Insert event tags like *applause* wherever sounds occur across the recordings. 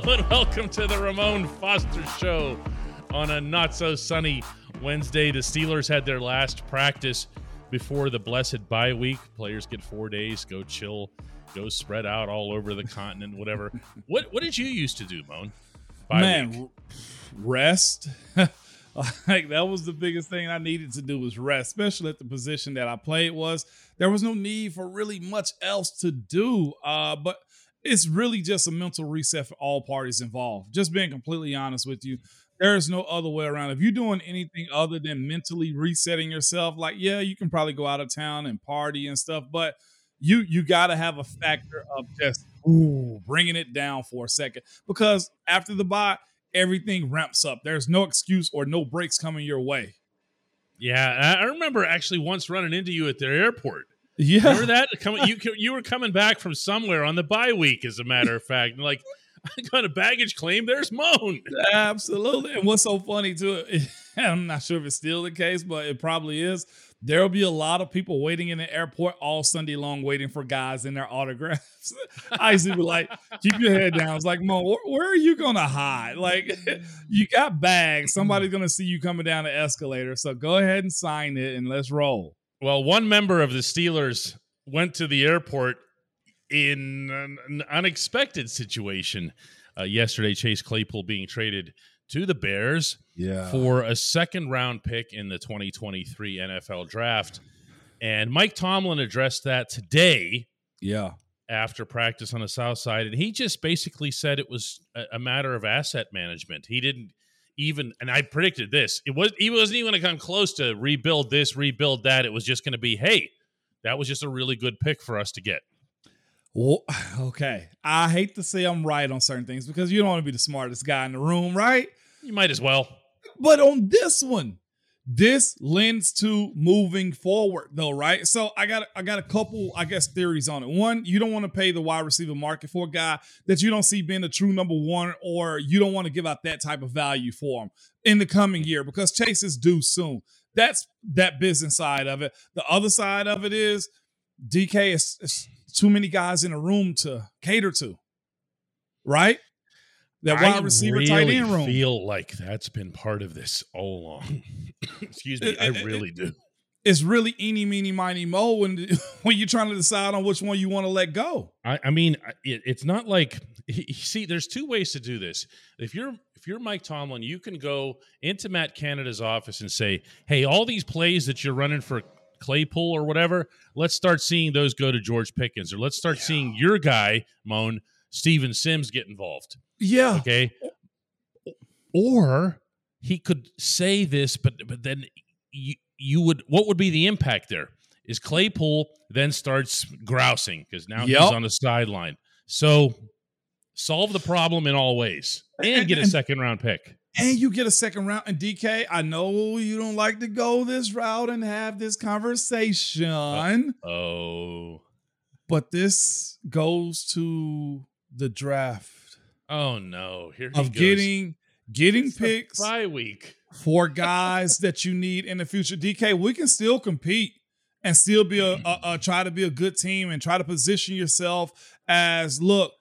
Hello *laughs* and welcome to the Ramon Foster Show on a not so sunny Wednesday. The Steelers had their last practice before the blessed bye week. Players get four days, go chill, go spread out all over the continent, whatever. *laughs* what what did you used to do, Moan? Bye Man, week? rest. *laughs* like that was the biggest thing I needed to do was rest, especially at the position that I played was there was no need for really much else to do. Uh, but it's really just a mental reset for all parties involved. Just being completely honest with you, there is no other way around. If you're doing anything other than mentally resetting yourself, like yeah, you can probably go out of town and party and stuff, but you you got to have a factor of just ooh, bringing it down for a second because after the bye, everything ramps up. There's no excuse or no breaks coming your way. Yeah, I remember actually once running into you at the airport. Yeah, remember that? Coming, you you were coming back from somewhere on the bye week, as a matter of fact. And like, *laughs* I got a baggage claim. There's Moan. Absolutely. And what's so funny too? *laughs* I'm not sure if it's still the case, but it probably is. There'll be a lot of people waiting in the airport all Sunday long, waiting for guys in their autographs. *laughs* I used to be like, "Keep your head down." It's like, Mo, where, where are you gonna hide? Like, you got bags. Somebody's gonna see you coming down the escalator. So go ahead and sign it, and let's roll. Well, one member of the Steelers went to the airport in an unexpected situation uh, yesterday. Chase Claypool being traded to the Bears yeah. for a second round pick in the 2023 NFL draft. And Mike Tomlin addressed that today. Yeah. After practice on the South Side. And he just basically said it was a, a matter of asset management. He didn't even and I predicted this. It was he wasn't even going to come close to rebuild this, rebuild that. It was just going to be, hey, that was just a really good pick for us to get. Well, *sighs* okay, I hate to say I'm right on certain things because you don't want to be the smartest guy in the room, right? You might as well. But on this one, this lends to moving forward though right? So i got i got a couple i guess theories on it. One you don't want to pay the wide receiver market for a guy that you don't see being a true number one or you don't want to give out that type of value for him in the coming year because chase is due soon. That's that business side of it. The other side of it is dk is, is too many guys in a room to cater to right that wide I receiver really tight end room. feel like that's been part of this all along. *coughs* Excuse me, I really do. It's really eeny, meeny, miny, mo when *laughs* when you're trying to decide on which one you want to let go. I, I mean, it, it's not like *laughs* see. There's two ways to do this. If you're if you're Mike Tomlin, you can go into Matt Canada's office and say, "Hey, all these plays that you're running for Claypool or whatever, let's start seeing those go to George Pickens, or let's start yeah. seeing your guy, Moan Steven Sims, get involved." Yeah. Okay. Or he could say this, but but then you you would what would be the impact there? Is Claypool then starts grousing because now yep. he's on the sideline. So solve the problem in all ways and, get a second round pick. And you get a second round. And DK, I know you don't like to go this route and have this conversation. Oh. But this goes to the draft Oh no! Here of getting getting it's picks bye week for *laughs* guys that you need in the future. DK, we can still compete and still be a, a, a, try to be a good team and try to position yourself as look.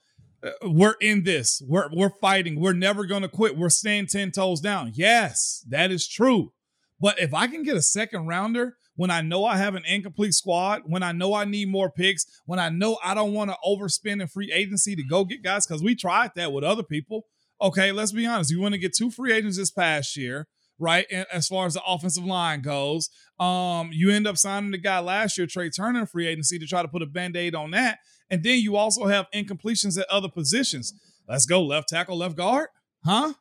Uh, we're in this. We're we're fighting. We're never going to quit. We're staying ten toes down. Yes, that is true. But if I can get a second rounder when I know I have an incomplete squad, when I know I need more picks, when I know I don't want to overspend in free agency to go get guys, because we tried that with other people. Okay, let's be honest. You want to get two free agents this past year, right? And as far as the offensive line goes, um, you end up signing the guy last year, Trai Turner, free agency to try to put a band-aid on that. And then you also have incompletions at other positions. Let's go left tackle, left guard. Huh?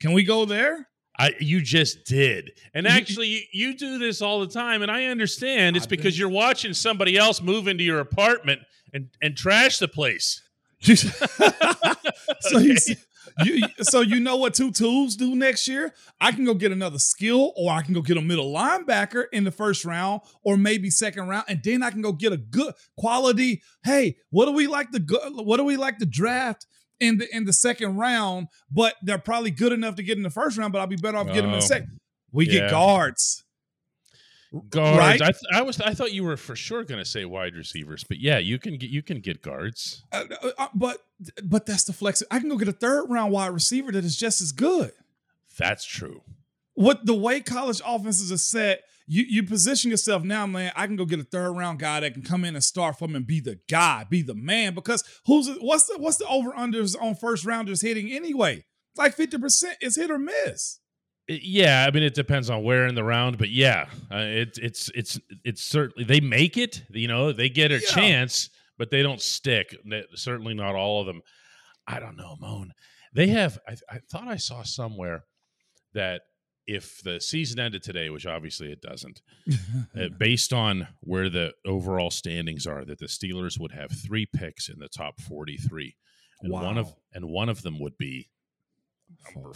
Can we go there? I, you just did. And actually, you, you, do this all the time. And I understand it's because you're watching somebody else move into your apartment and, and trash the place. *laughs* *laughs* so, okay. you, so you know what two tools do next year? I can go get another skill, or I can go get a middle linebacker in the first round, or maybe second round, and then I can go get a good quality. Hey, what do we like to go? What do we like to draft? In the in the second round, but they're probably good enough to get in the first round. But I'll be better off getting them in the second. We yeah. get guards. guards. Right? I, th- I was I thought you were for sure going to say wide receivers, but yeah, you can get you can get guards. Uh, uh, but but that's the flex. I can go get a third round wide receiver that is just as good. That's true. What the way college offenses are set, you you position yourself now, man. I can go get a third round guy that can come in and start for me and be the guy, be the man. Because who's what's the what's the over unders on first rounders hitting anyway? Like fifty percent is hit or miss. Yeah, I mean it depends on where in the round, but yeah, uh, it, it's it's it's certainly they make it. You know, they get a Yeah. chance, but they don't stick. Certainly not all of them. I don't know, Moan. They have. I, I thought I saw somewhere that if the season ended today, which obviously it doesn't, *laughs* uh, based on where the overall standings are, that the Steelers would have three picks in the top forty-three, and one of and one of them would be number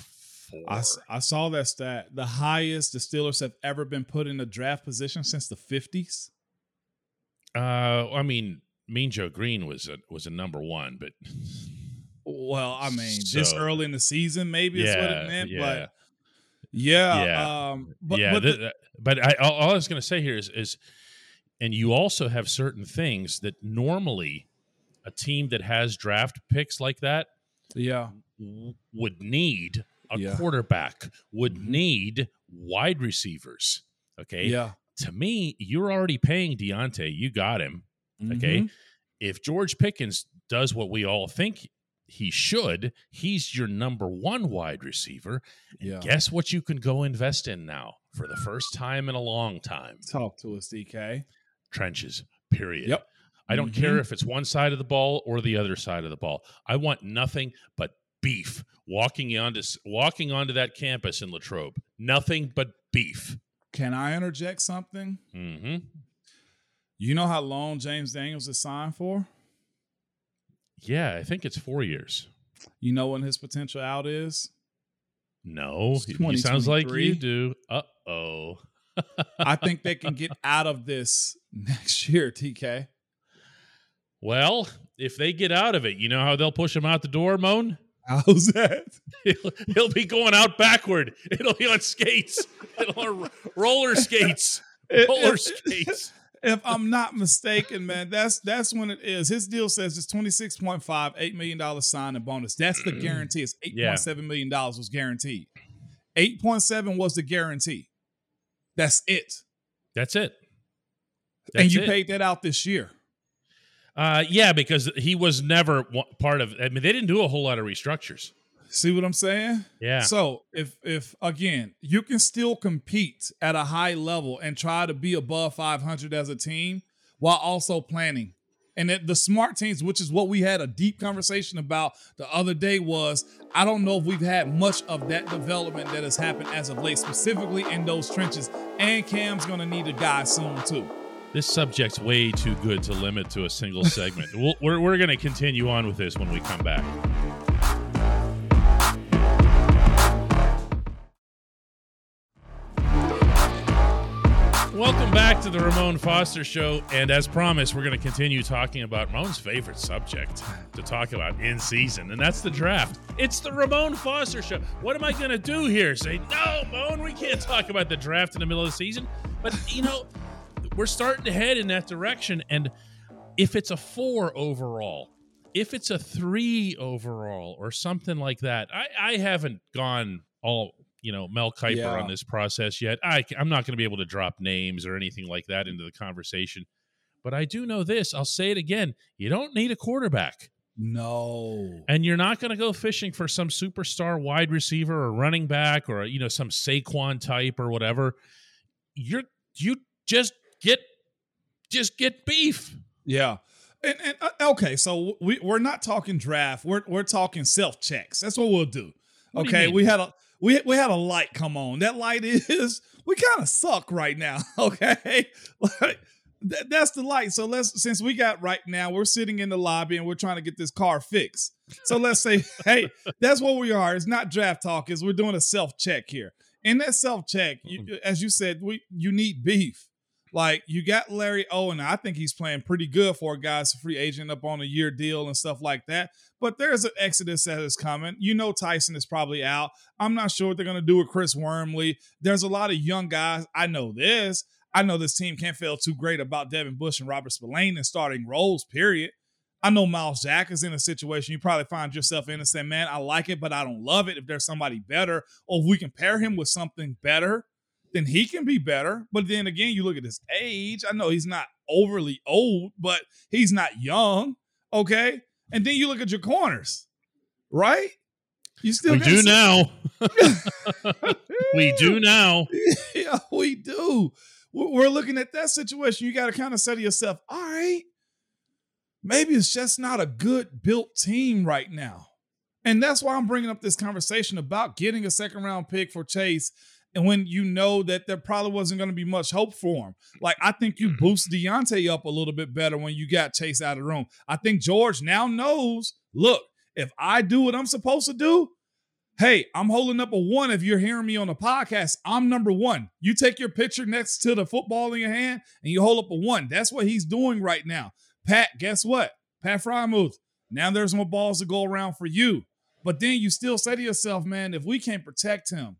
four. I, I saw that stat. The highest the Steelers have ever been put in a draft position since the fifties. Uh, I mean, Mean Joe Greene was a was a number one, but Well, I mean, this early in the season, maybe is what it meant. yeah. But yeah, Yeah. um, but yeah, but th- the- but I all, all I was going to say here is is, and you also have certain things that normally a team that has draft picks like that yeah, w- would need a Yeah. quarterback, would Mhm. need wide receivers. Okay, yeah. to me, you're already paying Diontae. You got him. Okay. Mhm. If George Pickens does what we all think he should, he's your number one wide receiver. And Yeah. guess what you can go invest in now for the first time in a long time? Talk to us, DK. Trenches, period. Yep. I don't Mhm. care if it's one side of the ball or the other side of the ball. I want nothing but beef walking onto walking onto that campus in Latrobe. Nothing but beef. Can I interject something? Mm-hmm. You know how long James Daniels is signed for? Yeah, I think it's four years. You know when his potential out is? No, he sounds like you do. Uh oh. I *laughs* think they can get out of this next year, DK. Well, if they get out of it, you know how they'll push him out the door, Moan? *laughs* How's that? He'll, he'll be going out backward. It'll be on skates. It'll on roller skates. *laughs* Roller skates. If I'm not mistaken, man, that's that's when it is. His deal says it's 26.5, $8 million signing bonus. That's the guarantee. It's Yeah. $8.7 million was guaranteed. 8.7 was the guarantee. That's it. That's it. and you it. paid that out this year. Uh, yeah, because he was never part of. I mean, they didn't do a whole lot of restructures. See what I'm saying? Yeah, So if if again, you can still compete at a high level and try to be above 500 as a team while also planning. And the smart teams, which is what we had a deep conversation about the other day, was I don't know if we've had much of that development that has happened as of late, specifically in those trenches. And Cam's gonna need a guy soon too. this subject's way too good to limit to a single segment. *laughs* we'll, we're we're going to continue on with this when we come back. Back to the Ramon Foster Show. And as promised, we're going to continue talking about Ramon's favorite subject to talk about in season, and that's the draft. It's the Ramon Foster Show. What am I going to do here? Say, no, Moan, we can't talk about the draft in the middle of the season. But, you know, we're starting to head in that direction. And if it's a four overall, if it's a three overall, or something like that, I, I haven't gone all you know Mel Kiper Yeah. on this process yet. I, I'm not going to be able to drop names or anything like that into the conversation. But I do know this. I'll say it again. You don't need a quarterback. No. And you're not going to go fishing for some superstar wide receiver or running back or you know some Saquon type or whatever. You're you just get just get beef. Yeah. And, and uh, okay, so we we're not talking draft. We're we're talking self checks. That's what we'll do. What okay, mean? we had a we we had a light come on. That light is *laughs* we kind of suck right now. *laughs* Okay, like that, that's the light. So let's since we got right now, we're sitting in the lobby and we're trying to get this car fixed. So let's say, *laughs* hey, that's what we are. It's not draft talk. Is we're doing a self check here. In that self check, you, mm-hmm. as you said, we you need beef. Like you got Larry Owen. I think he's playing pretty good for a guy's free agent up on a year deal and stuff like that. But there's an exodus that is coming. You know Tyson is probably out. I'm not sure what they're gonna do with Chris Wormley. There's a lot of young guys. I know this. I know this team can't feel too great about Devin Bush and Robert Spillane in starting roles, period. I know Myles Jack is in a situation you probably find yourself in and say, man, I like it, but I don't love it. If there's somebody better, or if we can pair him with something better, then he can be better. But then again, you look at his age. I know he's not overly old, but he's not young. Okay. And then you look at your corners, right? You still we do now. *laughs* we do now. yeah, we do. We're looking at that situation. You got to kind of say to yourself, all right, maybe it's just not a good built team right now. And that's why I'm bringing up this conversation about getting a second round pick for Chase. And when you know that there probably wasn't going to be much hope for him, like I think you mm-hmm. boost Diontae up a little bit better when you got Chase out of the room. I think George now knows look, if I do what I'm supposed to do, hey, I'm holding up a one if you're hearing me on the podcast. I'm number one. You take your picture next to the football in your hand and you hold up a one. That's what he's doing right now. Pat, guess what? Pat Freiermuth, now there's more balls to go around for you. But then you still say to yourself, man, if we can't protect him,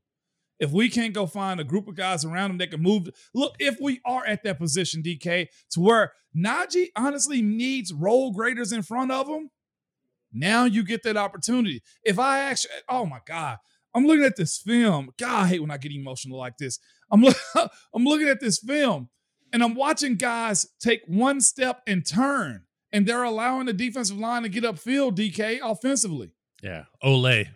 if we can't go find a group of guys around him that can move, look, if we are at that position, DK, to where Najee honestly needs role graders in front of him, now you get that opportunity. If I actually, oh my God, I'm looking at this film. God, I hate when I get emotional like this. I'm, look, *laughs* I'm looking at this film and I'm watching guys take one step and turn, and they're allowing the defensive line to get upfield, DK, offensively. Yeah. Ole.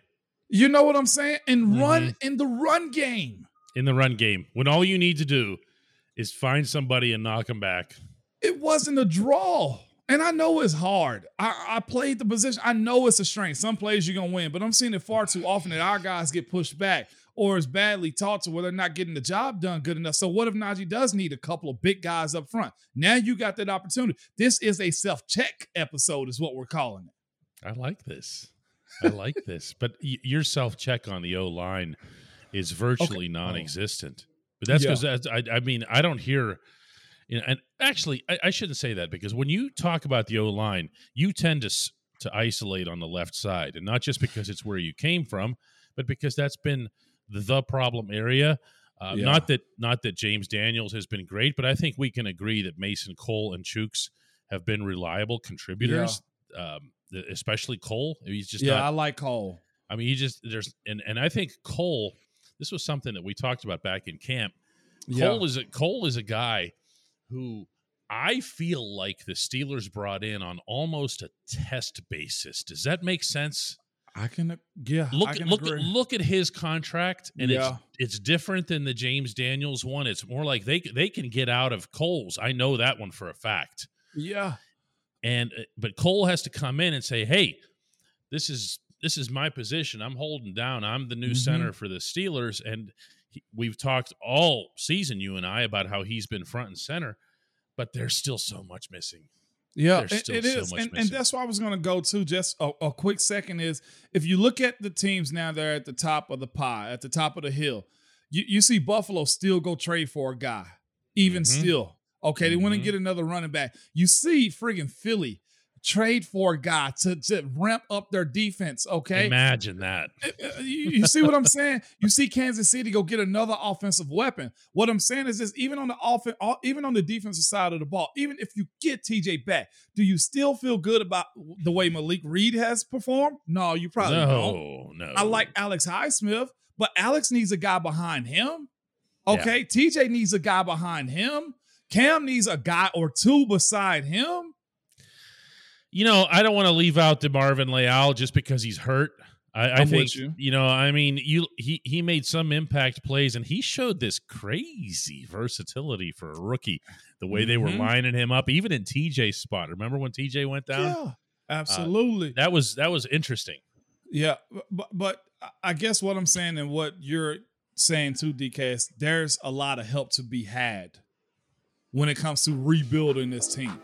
You know what I'm saying? And mm-hmm. run in the run game. In the run game. When all you need to do is find somebody and knock them back. It wasn't a draw. And I know it's hard. I, I, played the position. I know it's a strength. Some plays you're gonna win, but I'm seeing it far too often that our guys get pushed back or is badly taught to where they're not getting the job done good enough. So what if Najee does need a couple of big guys up front? Now you got that opportunity. This is a self-check episode, is what we're calling it. I like this. I like this. But your self-check on the O line is virtually okay. non-existent. But that's because yeah. I, I mean I don't hear you know, and actually, I, I, shouldn't say that because when you talk about the O line, you tend to to isolate on the left side, and not just because it's where you came from, but because that's been the, the problem area. Uh, yeah. Not that not that James Daniels has been great, but I think we can agree that Mason Cole and Chuks have been reliable contributors. Yeah. Um, especially Cole. He's just yeah, not, I like Cole. I mean, he just there's and and I think Cole. This was something that we talked about back in camp. Cole yeah. is a Cole is a guy who I feel like the Steelers brought in on almost a test basis. Does that make sense? I can, yeah. Look, can look, agree. look at his contract, and yeah. it's it's different than the James Daniels one. It's more like they they can get out of Cole's. I know that one for a fact. Yeah, and uh, but Cole has to come in and say, "Hey, this is this is my position. I'm holding down. I'm the new mm-hmm. center for the Steelers." And he, we've talked all season, you and I, about how he's been front and center, but there's still so much missing. Yeah, it, it is, so and, and, that's why I was going to go to. Just a, a, quick second is if you look at the teams now, they're at the top of the pie, at the top of the hill. You you see Buffalo still go trade for a guy, even mm-hmm. still. Okay, mm-hmm. they want to get another running back. You see, friggin' Philly trade for a guy to, to ramp up their defense. Okay. Imagine that. Uh, uh, you, you see what I'm saying? You see Kansas City go get another offensive weapon. What I'm saying is this even on the offense, even on the defensive side of the ball, even if you get TJ back, do you still feel good about the way Malik Reed has performed? No, you probably no, don't. No. I like Alex Highsmith, but Alex needs a guy behind him. Okay. Yeah. TJ needs a guy behind him. Cam needs a guy or two beside him. You know, I don't want to leave out DeMarvin Leal just because he's hurt. I, I think you. you. know, I mean, you he he made some impact plays, and he showed this crazy versatility for a rookie. The way mm-hmm. they were mm-hmm. lining him up, even in TJ's spot. Remember when TJ went down? Yeah, absolutely. Uh, that was that was interesting. Yeah, but but I guess what I'm saying and what you're saying too, DK, is there's a lot of help to be had when it comes to rebuilding this team.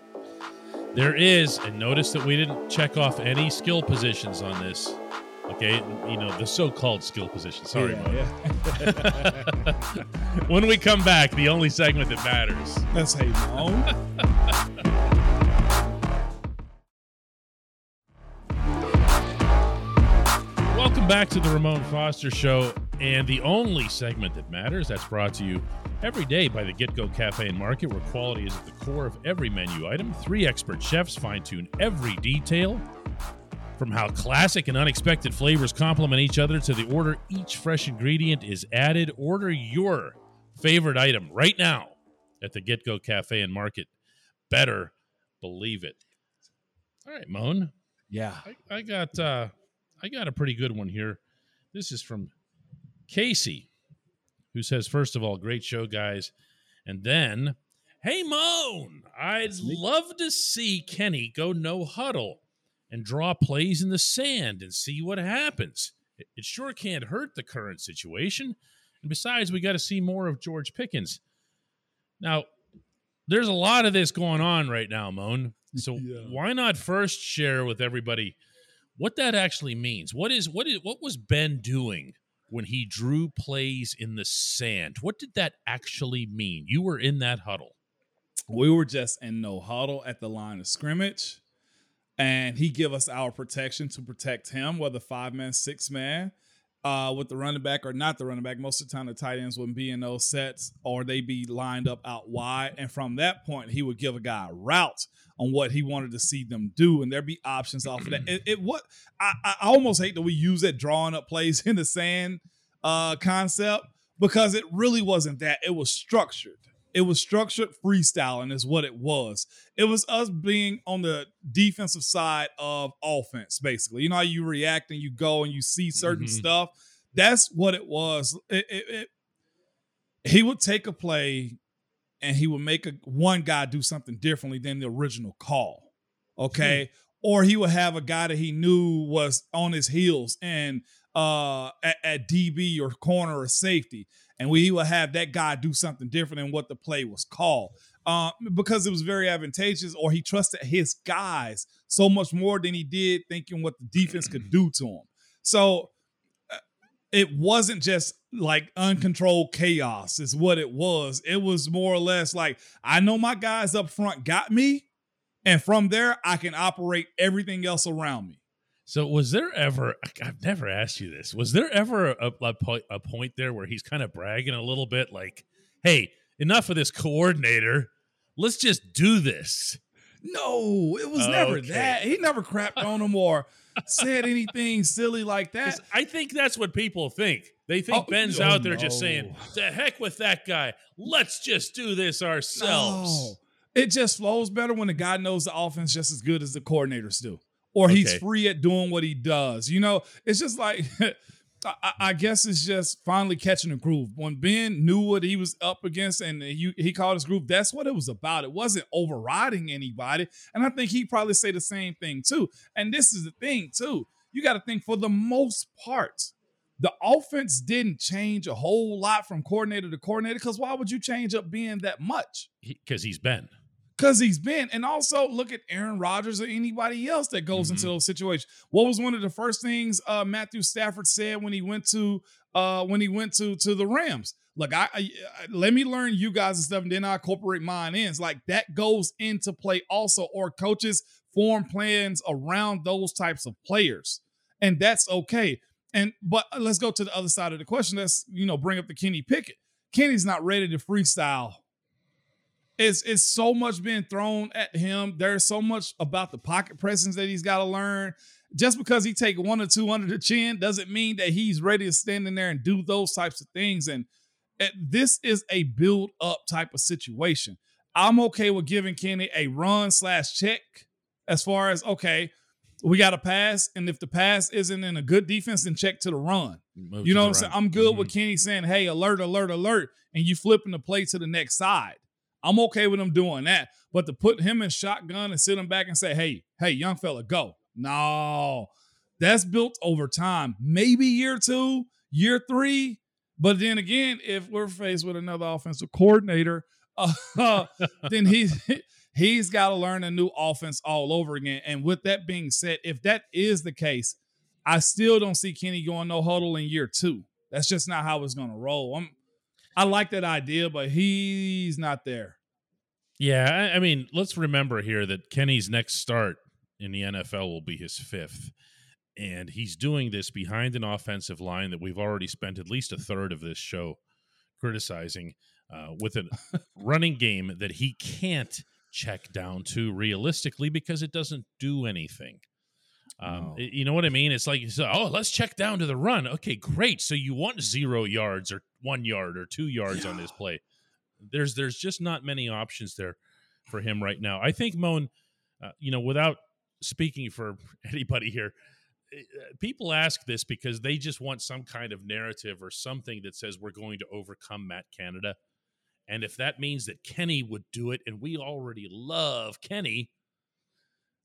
There is, and notice that we didn't check off any skill positions on this. Okay, you know, the so called skill position. Sorry, yeah, yeah. *laughs* when we come back, the only segment that matters. That's you know. Welcome back to the Ramon Foster Show. And the only segment that matters. That's brought to you every day by the GetGo Cafe and Market, where quality is at the core of every menu item. Three expert chefs fine tune every detail. From how classic and unexpected flavors complement each other to the order each fresh ingredient is added. Order your favorite item right now at the GetGo Cafe and Market. Better believe it. All right, Moan. Yeah. I, I got uh I got a pretty good one here. This is from Casey, who says, first of all, great show, guys. And then, hey Moan, I'd love to see Kenny go no huddle and draw plays in the sand and see what happens. It, it sure can't hurt the current situation. And besides, we got to see more of George Pickens. Now, there's a lot of this going on right now, Moan. *laughs* So Yeah. why not first share with everybody what that actually means? What is what is what was Ben doing when he drew plays in the sand? What did that actually mean? You were in that huddle. we were just in no huddle at the line of scrimmage and he give us our protection to protect him whether five man six man uh, with the running back or not the running back most of the time the tight ends wouldn't be in those sets or they'd be lined up out wide. And from that point he would give a guy a route on what he wanted to see them do and there'd be options off of that. *clears throat* It, it what I, I almost hate that we use that drawing up plays *laughs* in the sand uh, concept because it really wasn't that. It was structured it was structured freestyling is what it was. It was us being on the defensive side of offense, basically. You know how you react and you go and you see certain Mhm. stuff. That's what it was. It, it, it- he would take a play and he would make a one guy do something differently than the original call. Okay. Or he would have a guy that he knew was on his heels and uh at, at DB or corner or safety and we would have that guy do something different than what the play was called. Uh, because it was very advantageous or he trusted his guys so much more than he did thinking what the defense could do to him. So uh, it wasn't just like uncontrolled chaos is what it was. It was more or less like i know my guys up front got me and from there i can operate everything else around me So was there ever? I've never asked you this. Was there ever a, a, point, a point there where he's kind of bragging a little bit, like, "Hey, enough of this coordinator. Let's just do this." No, it was never that. He never crapped on him or said anything silly like that. I think that's what people think. They think Oh, Ben's oh, out there just no. saying, "To heck with that guy. Let's just do this ourselves." No. It just flows better when the guy knows the offense just as good as the coordinators do, or he's Okay. free at doing what he does. You know, it's just like. *laughs* I- I, I guess it's just finally catching a groove. When Ben knew what he was up against and he, he called his group, that's what it was about. It wasn't overriding anybody. And I think he'd probably say the same thing too. And this is the thing too. You got to think for the most part, the offense didn't change a whole lot from coordinator to coordinator because why would you change up being that much? because he's Ben. Because he's been. And also look at Aaron Rodgers or anybody else that goes into Mhm. those situations. What was one of the first things uh, Matthew Stafford said when he went to uh, when he went to to the Rams? Look, I, I, I let me learn you guys' and stuff, and then I incorporate mine in. It's like that goes into play also, or coaches form plans around those types of players, and that's okay. And but let's go to the other side of the question. Let's you know bring up the Kenny Pickett. Kenny's not ready to freestyle it's it's so much being thrown at him. There's so much about the pocket presence that he's got to learn. Just because he take one or two under the chin doesn't mean that he's ready to stand in there and do those types of things. And this is a build up type of situation. I'm okay with giving Kenny a run slash check as far as okay, we got to pass, and if the pass isn't in a good defense, then check to the run. Move You know what I'm saying? I'm good Mhm. with Kenny saying, hey, alert, alert, alert, and you flipping the play to the next side. I'm okay with him doing that. But to put him in shotgun and sit him back and say, hey, hey, young fella, go. No, that's built over time. Maybe year two, year three. But then again, if we're faced with another offensive coordinator, *laughs* uh, then *laughs* he's he's got to learn a new offense all over again. And with that being said, if that is the case, I still don't see Kenny going no huddle in year two. That's just not how it's going to roll. I'm, I like that idea, but he's not there. Yeah, I, I mean, let's remember here that Kenny's next start in the NFL will be his fifth. And he's doing this behind an offensive line that we've already spent at least a third of this show criticizing uh, with a *laughs* running game that he can't check down to realistically because it doesn't do anything. Um, No. You know what I mean? It's like, so, oh, let's check down to the run. Okay, great. So you want zero yards or one yard or two yards on this play. There's there's just not many options there for him right now. I think Moan, uh, you know, without speaking for *laughs* anybody here, uh, people ask this because they just want some kind of narrative or something that says we're going to overcome Matt Canada. And if that means that Kenny would do it, and we already love Kenny,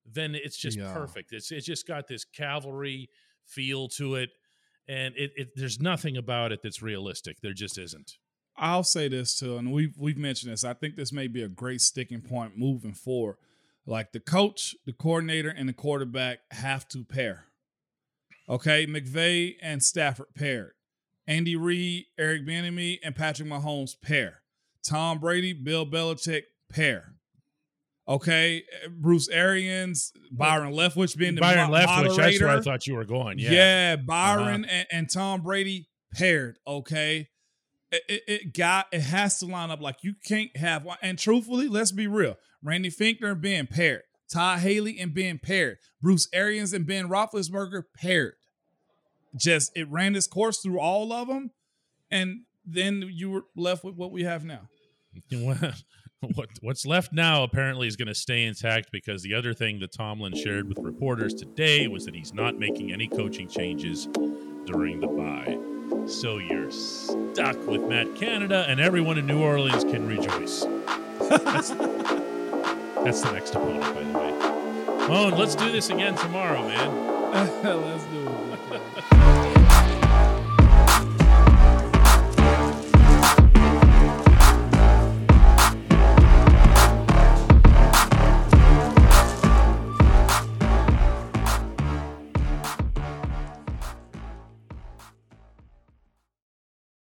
then it's just Yeah. perfect. It's it's just got this cavalry feel to it, and it, it there's nothing about it that's realistic. There just isn't. I'll say this too, and we've we've mentioned this. I think this may be a great sticking point moving forward. Like the coach, the coordinator, and the quarterback have to pair. Okay, McVay and Stafford paired. Andy Reid, Eric Bieniemy, and Patrick Mahomes pair. Tom Brady, Bill Belichick pair. Okay, Bruce Arians, Byron Leftwich being the Byron mo- Leftwich, that's where I thought you were going. Yeah, Yeah, Uh-huh. Byron and, and Tom Brady paired. Okay, it, it, it got it has to line up. Like you can't have one. And truthfully, let's be real. Randy Fichtner being paired, Todd Haley and being paired, Bruce Arians and Ben Roethlisberger paired. Just it ran its course through all of them, and then you were left with what we have now. *laughs* what what's left now apparently is going to stay intact because the other thing that Tomlin shared with reporters today was that he's not making any coaching changes during the bye. So you're stuck with Matt Canada, and everyone in New Orleans can rejoice. That's, that's the next opponent, by the way. Moan, let's do this again tomorrow, man. *laughs* let's do it. *laughs*